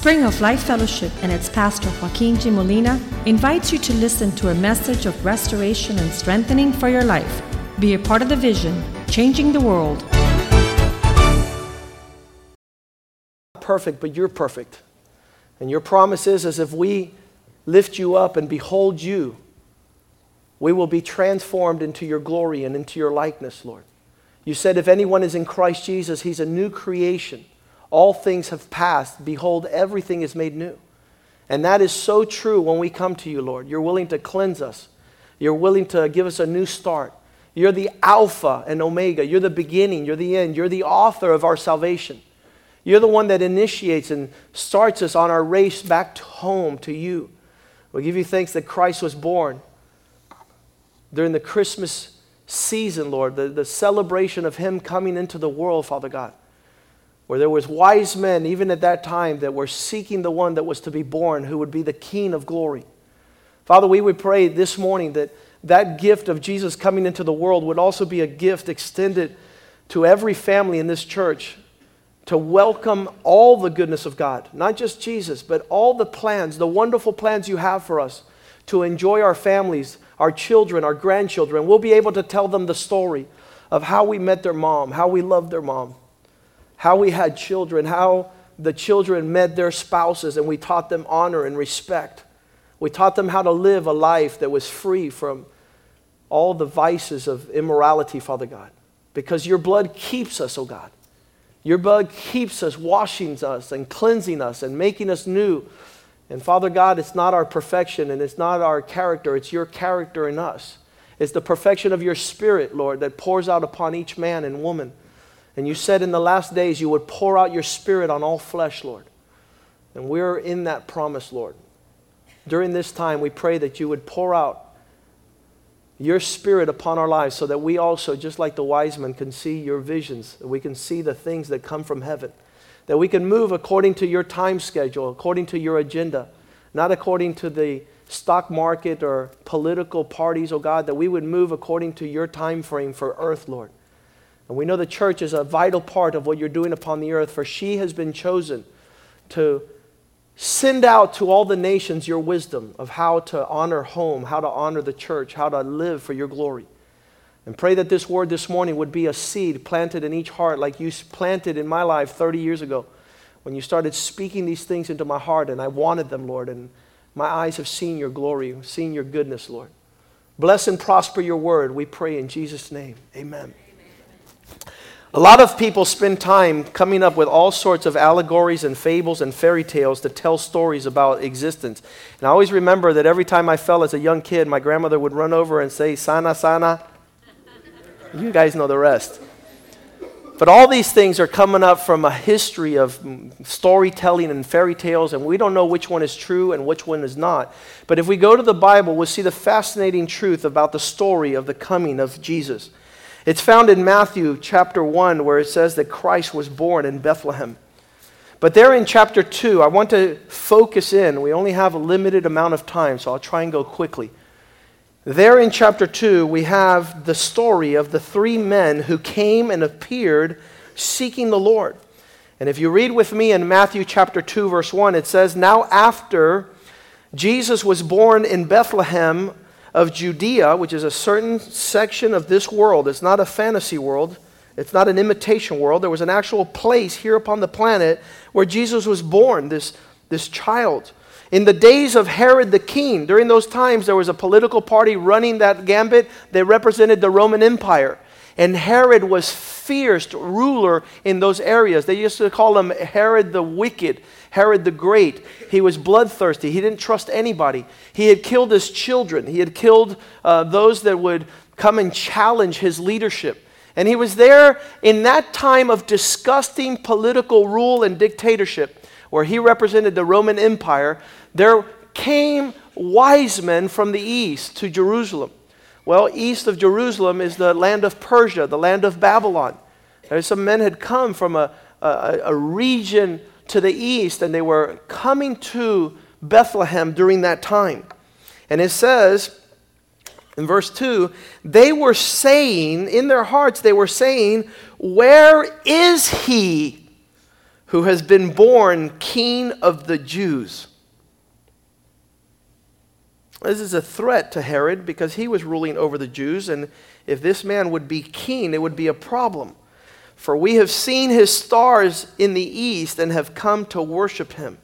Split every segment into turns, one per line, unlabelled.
Spring of Life Fellowship and its pastor Joaquin G. Molina invites you to listen to a message of restoration and strengthening for your life. Be a part of the vision, changing the world.
Perfect, but you're perfect. And your promise is as if we lift you up and behold you, we will be transformed into your glory and into your likeness, Lord. You said, if anyone is in Christ Jesus, he's a new creation. All things have passed. Behold, everything is made new. And that is so true when we come to you, Lord. You're willing to cleanse us, you're willing to give us a new start. You're the Alpha and Omega. You're the beginning. You're the end. You're the author of our salvation. You're the one that initiates and starts us on our race back to home to you. We give you thanks that Christ was born during the Christmas season, Lord, the, the celebration of Him coming into the world, Father God where there was wise men even at that time that were seeking the one that was to be born who would be the king of glory. Father we would pray this morning that that gift of jesus coming into the world would also be a gift extended to every family in this church to welcome all the goodness of god not just jesus but all the plans the wonderful plans you have for us to enjoy our families our children our grandchildren. We'll be able to tell them the story of how we met their mom how we loved their mom how we had children, how the children met their spouses, and we taught them honor and respect. We taught them how to live a life that was free from all the vices of immorality, Father God. Because your blood keeps us, oh God. Your blood keeps us, washing us and cleansing us and making us new. And Father God, it's not our perfection and it's not our character, it's your character in us. It's the perfection of your spirit, Lord, that pours out upon each man and woman. And you said in the last days you would pour out your spirit on all flesh, Lord. And we're in that promise, Lord. During this time, we pray that you would pour out your spirit upon our lives so that we also, just like the wise men, can see your visions, that we can see the things that come from heaven, that we can move according to your time schedule, according to your agenda, not according to the stock market or political parties, oh God, that we would move according to your time frame for earth, Lord. And we know the church is a vital part of what you're doing upon the earth, for she has been chosen to send out to all the nations your wisdom of how to honor home, how to honor the church, how to live for your glory. And pray that this word this morning would be a seed planted in each heart, like you planted in my life 30 years ago when you started speaking these things into my heart, and I wanted them, Lord. And my eyes have seen your glory, seen your goodness, Lord. Bless and prosper your word, we pray in Jesus' name. Amen. A lot of people spend time coming up with all sorts of allegories and fables and fairy tales to tell stories about existence. And I always remember that every time I fell as a young kid, my grandmother would run over and say, Sana, Sana. You guys know the rest. But all these things are coming up from a history of storytelling and fairy tales, and we don't know which one is true and which one is not. But if we go to the Bible, we'll see the fascinating truth about the story of the coming of Jesus. It's found in Matthew chapter 1 where it says that Christ was born in Bethlehem. But there in chapter 2, I want to focus in. We only have a limited amount of time, so I'll try and go quickly. There in chapter 2, we have the story of the three men who came and appeared seeking the Lord. And if you read with me in Matthew chapter 2, verse 1, it says, Now after Jesus was born in Bethlehem of Judea, which is a certain section of this world. It's not a fantasy world, it's not an imitation world. There was an actual place here upon the planet where Jesus was born, this, this child. In the days of Herod the king, during those times, there was a political party running that gambit. They represented the Roman Empire. And Herod was fierce ruler in those areas. They used to call him Herod the Wicked, Herod the Great. He was bloodthirsty. He didn't trust anybody. He had killed his children. He had killed uh, those that would come and challenge his leadership. And he was there in that time of disgusting political rule and dictatorship, where he represented the Roman Empire. There came wise men from the east to Jerusalem. Well, east of Jerusalem is the land of Persia, the land of Babylon. There some men had come from a, a, a region to the east, and they were coming to Bethlehem during that time. And it says in verse 2 they were saying, in their hearts, they were saying, Where is he who has been born king of the Jews. This is a threat to Herod because he was ruling over the Jews, and if this man would be king, it would be a problem. For we have seen his stars in the east and have come to worship him.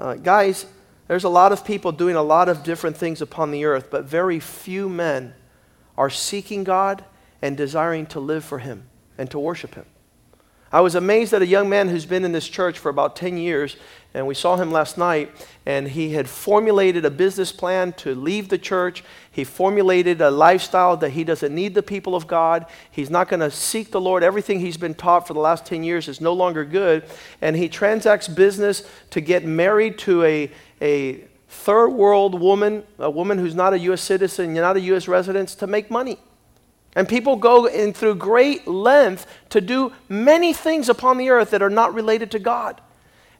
Uh, guys, there's a lot of people doing a lot of different things upon the earth, but very few men are seeking God and desiring to live for him and to worship him. I was amazed at a young man who's been in this church for about 10 years, and we saw him last night, and he had formulated a business plan to leave the church. He formulated a lifestyle that he doesn't need the people of God. He's not going to seek the Lord. Everything he's been taught for the last 10 years is no longer good. And he transacts business to get married to a, a third world woman, a woman who's not a U.S. citizen, you're not a U.S. resident, to make money. And people go in through great length to do many things upon the earth that are not related to God.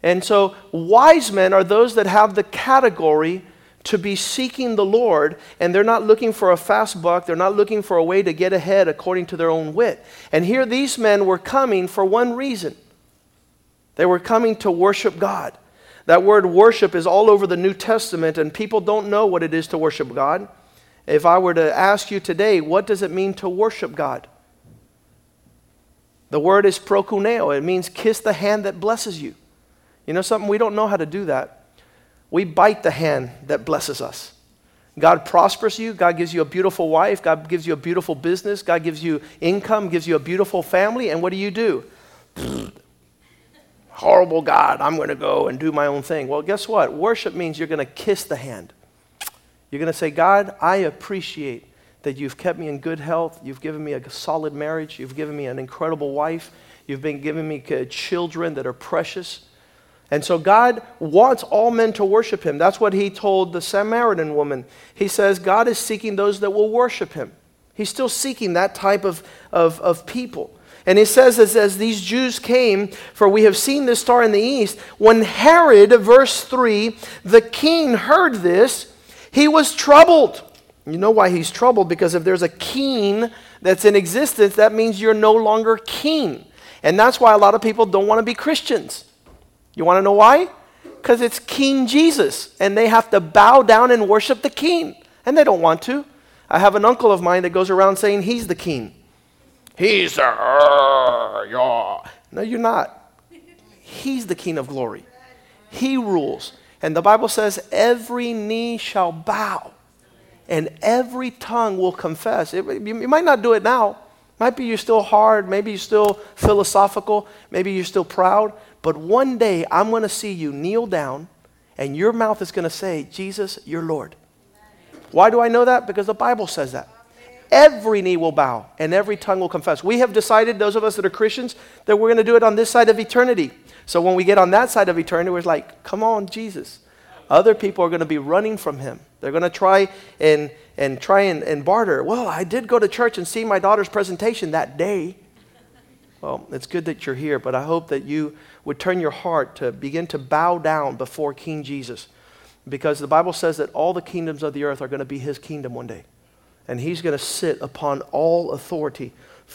And so, wise men are those that have the category to be seeking the Lord, and they're not looking for a fast buck. They're not looking for a way to get ahead according to their own wit. And here, these men were coming for one reason they were coming to worship God. That word worship is all over the New Testament, and people don't know what it is to worship God. If I were to ask you today, what does it mean to worship God? The word is proskuneo. It means kiss the hand that blesses you. You know something? We don't know how to do that. We bite the hand that blesses us. God prospers you. God gives you a beautiful wife. God gives you a beautiful business. God gives you income, gives you a beautiful family. And what do you do? Horrible God, I'm going to go and do my own thing. Well, guess what? Worship means you're going to kiss the hand. You're going to say, God, I appreciate that you've kept me in good health. You've given me a solid marriage. You've given me an incredible wife. You've been giving me uh, children that are precious. And so God wants all men to worship him. That's what he told the Samaritan woman. He says, God is seeking those that will worship him. He's still seeking that type of, of, of people. And he says, as, as these Jews came, for we have seen this star in the east, when Herod, verse 3, the king heard this, he was troubled. You know why he's troubled? Because if there's a king that's in existence, that means you're no longer king. And that's why a lot of people don't want to be Christians. You want to know why? Because it's King Jesus, and they have to bow down and worship the king. And they don't want to. I have an uncle of mine that goes around saying he's the king. He's the, uh, yeah. No, you're not. He's the king of glory. He rules. And the Bible says, every knee shall bow and every tongue will confess. It, you, you might not do it now. Might be you're still hard. Maybe you're still philosophical. Maybe you're still proud. But one day I'm going to see you kneel down and your mouth is going to say, Jesus, you're Lord. Why do I know that? Because the Bible says that. Every knee will bow and every tongue will confess. We have decided, those of us that are Christians, that we're going to do it on this side of eternity. So when we get on that side of eternity, we're like, come on, Jesus. Other people are going to be running from him. They're going to try and, and try and, and barter. Well, I did go to church and see my daughter's presentation that day. Well, it's good that you're here, but I hope that you would turn your heart to begin to bow down before King Jesus. Because the Bible says that all the kingdoms of the earth are going to be his kingdom one day. And he's going to sit upon all authority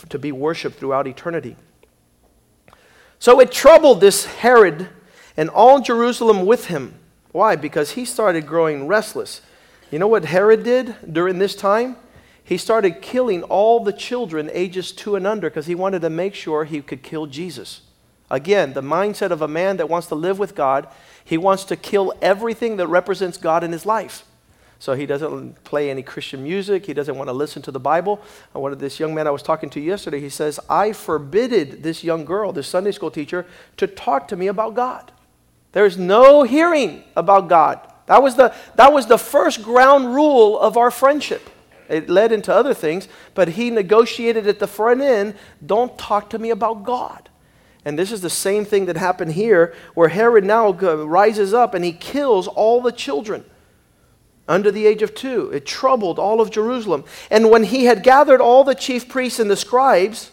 to be worshiped throughout eternity. So it troubled this Herod and all Jerusalem with him. Why? Because he started growing restless. You know what Herod did during this time? He started killing all the children ages two and under because he wanted to make sure he could kill Jesus. Again, the mindset of a man that wants to live with God, he wants to kill everything that represents God in his life. So he doesn't play any Christian music. He doesn't want to listen to the Bible. And one of this young man I was talking to yesterday, he says, I forbidded this young girl, this Sunday school teacher, to talk to me about God. There's no hearing about God. That was the, that was the first ground rule of our friendship. It led into other things, but he negotiated at the front end don't talk to me about God. And this is the same thing that happened here, where Herod now rises up and he kills all the children under the age of two. It troubled all of Jerusalem. And when he had gathered all the chief priests and the scribes,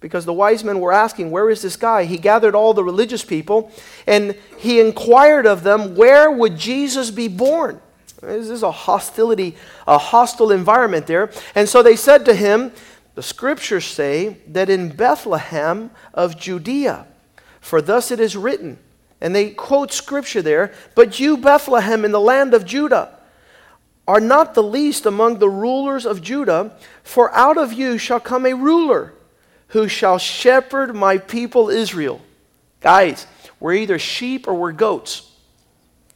because the wise men were asking, Where is this guy? He gathered all the religious people and he inquired of them, Where would Jesus be born? This is a hostility, a hostile environment there. And so they said to him, The scriptures say that in Bethlehem of Judea, For thus it is written, and they quote scripture there, But you, Bethlehem, in the land of Judah, are not the least among the rulers of Judah, for out of you shall come a ruler who shall shepherd my people Israel. Guys, we're either sheep or we're goats.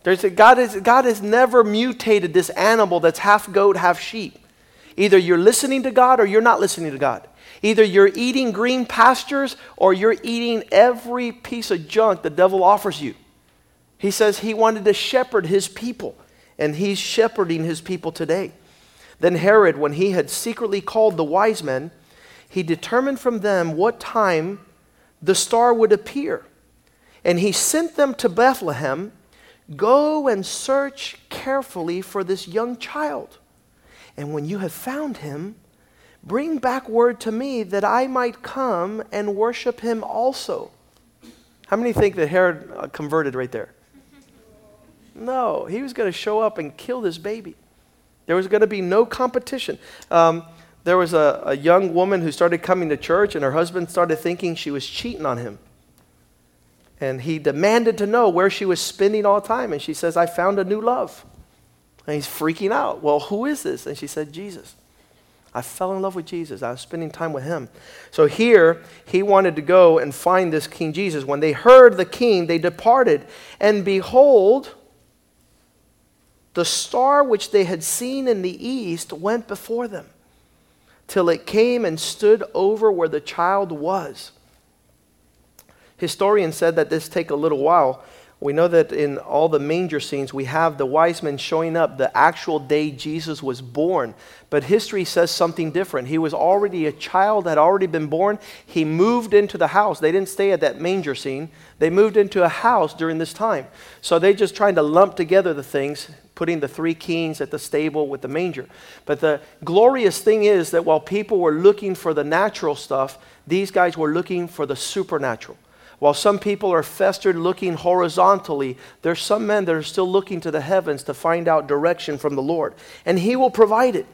There's a, God, is, God has never mutated this animal that's half goat, half sheep. Either you're listening to God or you're not listening to God. Either you're eating green pastures or you're eating every piece of junk the devil offers you. He says he wanted to shepherd his people, and he's shepherding his people today. Then Herod, when he had secretly called the wise men, he determined from them what time the star would appear. And he sent them to Bethlehem Go and search carefully for this young child. And when you have found him, bring back word to me that I might come and worship him also. How many think that Herod uh, converted right there? No, he was going to show up and kill this baby. There was going to be no competition. Um, there was a, a young woman who started coming to church, and her husband started thinking she was cheating on him. And he demanded to know where she was spending all time. And she says, I found a new love. And he's freaking out. Well, who is this? And she said, Jesus. I fell in love with Jesus. I was spending time with him. So here, he wanted to go and find this King Jesus. When they heard the king, they departed. And behold, the star which they had seen in the east went before them till it came and stood over where the child was. Historians said that this take a little while. We know that in all the manger scenes, we have the wise men showing up the actual day Jesus was born. But history says something different. He was already a child, had already been born. He moved into the house. They didn't stay at that manger scene, they moved into a house during this time. So they're just trying to lump together the things putting the three kings at the stable with the manger. But the glorious thing is that while people were looking for the natural stuff, these guys were looking for the supernatural. While some people are festered looking horizontally, there's some men that are still looking to the heavens to find out direction from the Lord, and He will provide it.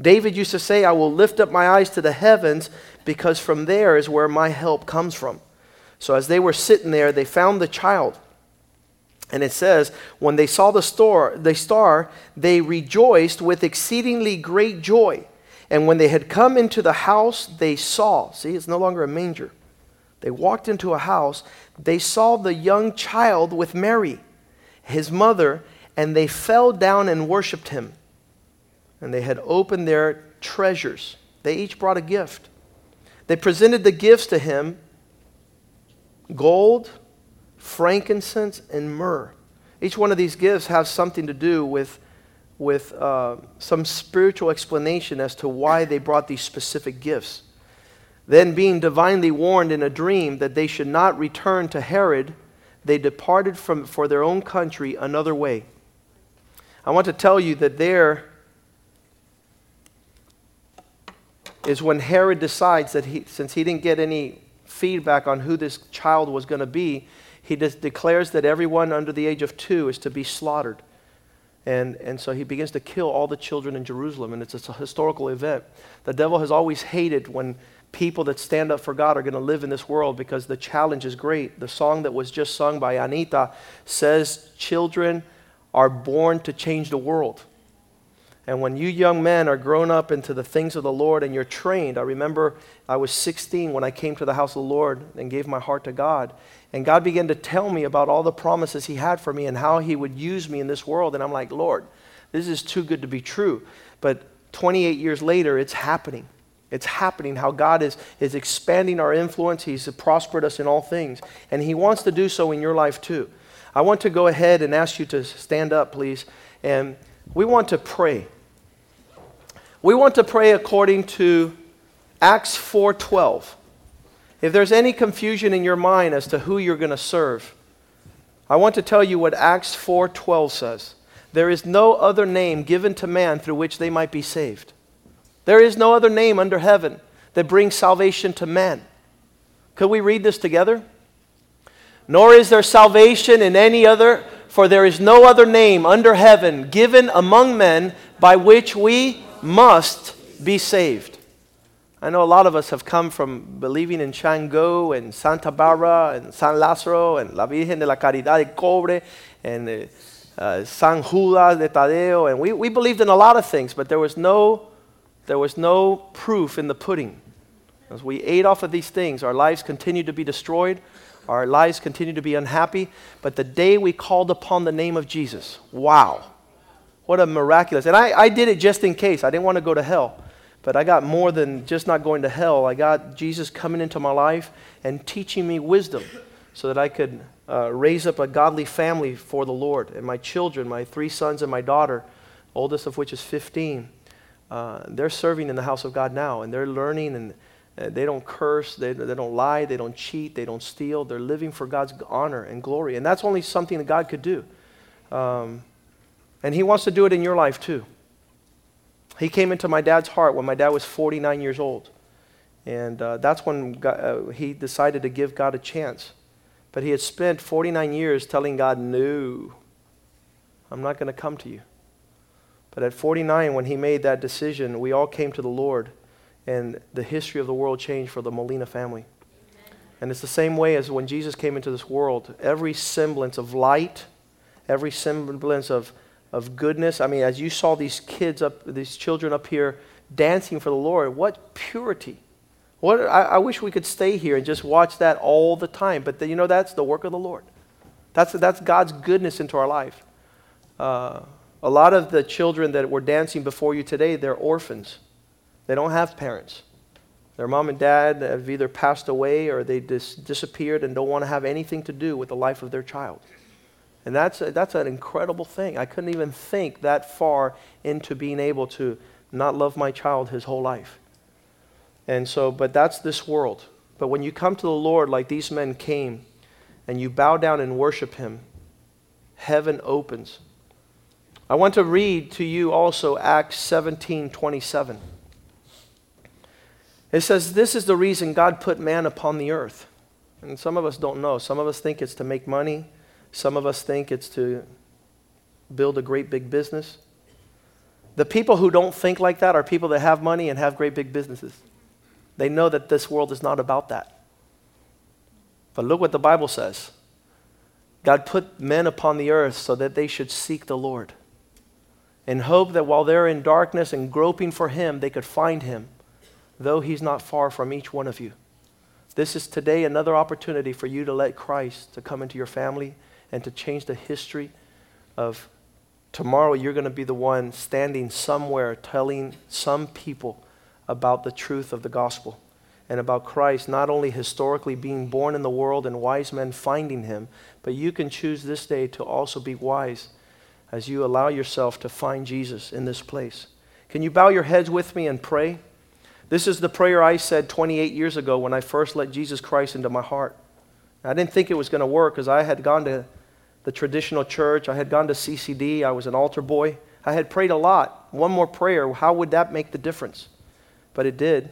David used to say, I will lift up my eyes to the heavens because from there is where my help comes from. So as they were sitting there, they found the child. And it says, when they saw the star, the star, they rejoiced with exceedingly great joy. And when they had come into the house, they saw. See, it's no longer a manger. They walked into a house. They saw the young child with Mary, his mother, and they fell down and worshiped him. And they had opened their treasures. They each brought a gift. They presented the gifts to him gold, frankincense, and myrrh. Each one of these gifts has something to do with, with uh, some spiritual explanation as to why they brought these specific gifts. Then, being divinely warned in a dream that they should not return to Herod, they departed from, for their own country another way. I want to tell you that there is when Herod decides that he, since he didn't get any feedback on who this child was going to be, he declares that everyone under the age of two is to be slaughtered. And, and so he begins to kill all the children in Jerusalem, and it's a historical event. The devil has always hated when people that stand up for God are going to live in this world because the challenge is great. The song that was just sung by Anita says, Children are born to change the world. And when you young men are grown up into the things of the Lord and you're trained, I remember I was 16 when I came to the house of the Lord and gave my heart to God. And God began to tell me about all the promises He had for me and how He would use me in this world. And I'm like, Lord, this is too good to be true. But 28 years later, it's happening. It's happening how God is, is expanding our influence. He's prospered us in all things. And He wants to do so in your life too. I want to go ahead and ask you to stand up, please. And we want to pray. We want to pray according to Acts 4:12. If there's any confusion in your mind as to who you're going to serve, I want to tell you what Acts 4:12 says. There is no other name given to man through which they might be saved. There is no other name under heaven that brings salvation to men. Could we read this together? Nor is there salvation in any other, for there is no other name under heaven given among men by which we must be saved. I know a lot of us have come from believing in Shango and Santa Barbara and San Lázaro and La Virgen de la Caridad de Cobre and uh, uh, San Judas de Tadeo. And we, we believed in a lot of things, but there was, no, there was no proof in the pudding. As we ate off of these things, our lives continued to be destroyed. Our lives continued to be unhappy. But the day we called upon the name of Jesus, wow, what a miraculous. And I, I did it just in case. I didn't want to go to hell. But I got more than just not going to hell. I got Jesus coming into my life and teaching me wisdom so that I could uh, raise up a godly family for the Lord. And my children, my three sons and my daughter, oldest of which is 15, uh, they're serving in the house of God now. And they're learning and uh, they don't curse, they, they don't lie, they don't cheat, they don't steal. They're living for God's honor and glory. And that's only something that God could do. Um, and He wants to do it in your life too. He came into my dad's heart when my dad was 49 years old. And uh, that's when God, uh, he decided to give God a chance. But he had spent 49 years telling God, No, I'm not going to come to you. But at 49, when he made that decision, we all came to the Lord, and the history of the world changed for the Molina family. And it's the same way as when Jesus came into this world. Every semblance of light, every semblance of of goodness. I mean, as you saw these kids up, these children up here dancing for the Lord, what purity. What, I, I wish we could stay here and just watch that all the time. But the, you know, that's the work of the Lord. That's, that's God's goodness into our life. Uh, a lot of the children that were dancing before you today, they're orphans. They don't have parents. Their mom and dad have either passed away or they dis- disappeared and don't want to have anything to do with the life of their child. And that's, a, that's an incredible thing. I couldn't even think that far into being able to not love my child his whole life. And so, but that's this world. But when you come to the Lord like these men came and you bow down and worship him, heaven opens. I want to read to you also Acts 17 27. It says, This is the reason God put man upon the earth. And some of us don't know. Some of us think it's to make money. Some of us think it's to build a great big business. The people who don't think like that are people that have money and have great big businesses. They know that this world is not about that. But look what the Bible says God put men upon the earth so that they should seek the Lord and hope that while they're in darkness and groping for Him, they could find Him, though He's not far from each one of you. This is today another opportunity for you to let Christ to come into your family and to change the history of tomorrow you're going to be the one standing somewhere telling some people about the truth of the gospel and about Christ not only historically being born in the world and wise men finding him, but you can choose this day to also be wise as you allow yourself to find Jesus in this place. Can you bow your heads with me and pray? This is the prayer I said 28 years ago when I first let Jesus Christ into my heart. I didn't think it was going to work because I had gone to the traditional church. I had gone to CCD. I was an altar boy. I had prayed a lot. One more prayer, how would that make the difference? But it did.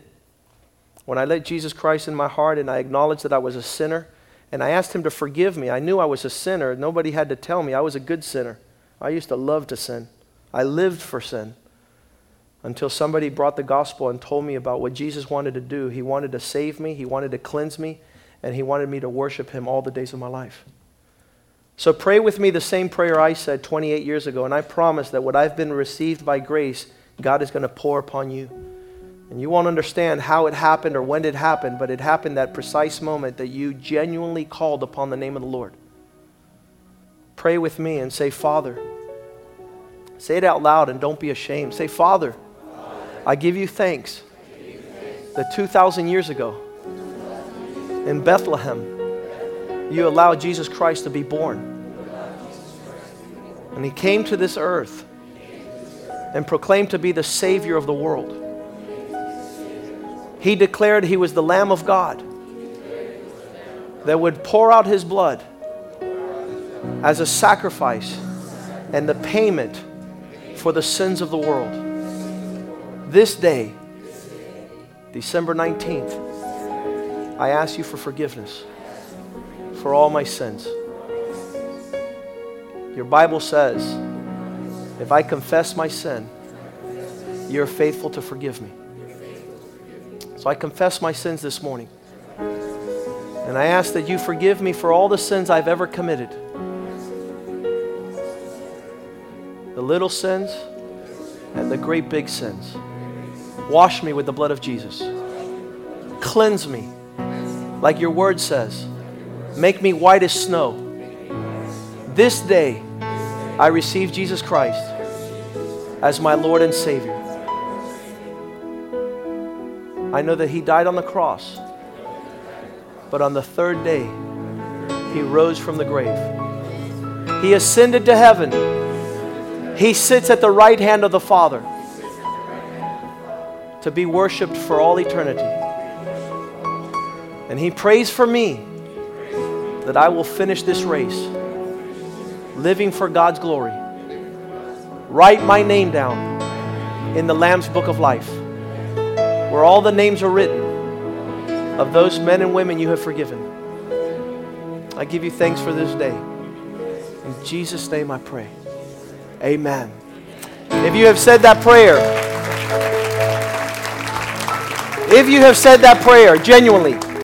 When I let Jesus Christ in my heart and I acknowledged that I was a sinner and I asked Him to forgive me, I knew I was a sinner. Nobody had to tell me I was a good sinner. I used to love to sin, I lived for sin until somebody brought the gospel and told me about what Jesus wanted to do. He wanted to save me, He wanted to cleanse me, and He wanted me to worship Him all the days of my life. So pray with me the same prayer I said 28 years ago, and I promise that what I've been received by grace, God is going to pour upon you. And you won't understand how it happened or when it happened, but it happened that precise moment that you genuinely called upon the name of the Lord. Pray with me and say, Father. Say it out loud and don't be ashamed. Say, Father, I give you thanks that 2,000 years ago in Bethlehem, you allowed Jesus Christ to be born. And he came to this earth and proclaimed to be the Savior of the world. He declared he was the Lamb of God that would pour out his blood as a sacrifice and the payment for the sins of the world. This day, December 19th, I ask you for forgiveness for all my sins. Your Bible says, if I confess my sin, you're faithful to forgive me. So I confess my sins this morning. And I ask that you forgive me for all the sins I've ever committed. The little sins and the great big sins. Wash me with the blood of Jesus. Cleanse me, like your word says. Make me white as snow. This day, I receive Jesus Christ as my Lord and Savior. I know that He died on the cross, but on the third day, He rose from the grave. He ascended to heaven. He sits at the right hand of the Father to be worshiped for all eternity. And He prays for me that I will finish this race living for God's glory. Write my name down in the Lamb's Book of Life, where all the names are written of those men and women you have forgiven. I give you thanks for this day. In Jesus' name I pray. Amen. If you have said that prayer, if you have said that prayer genuinely,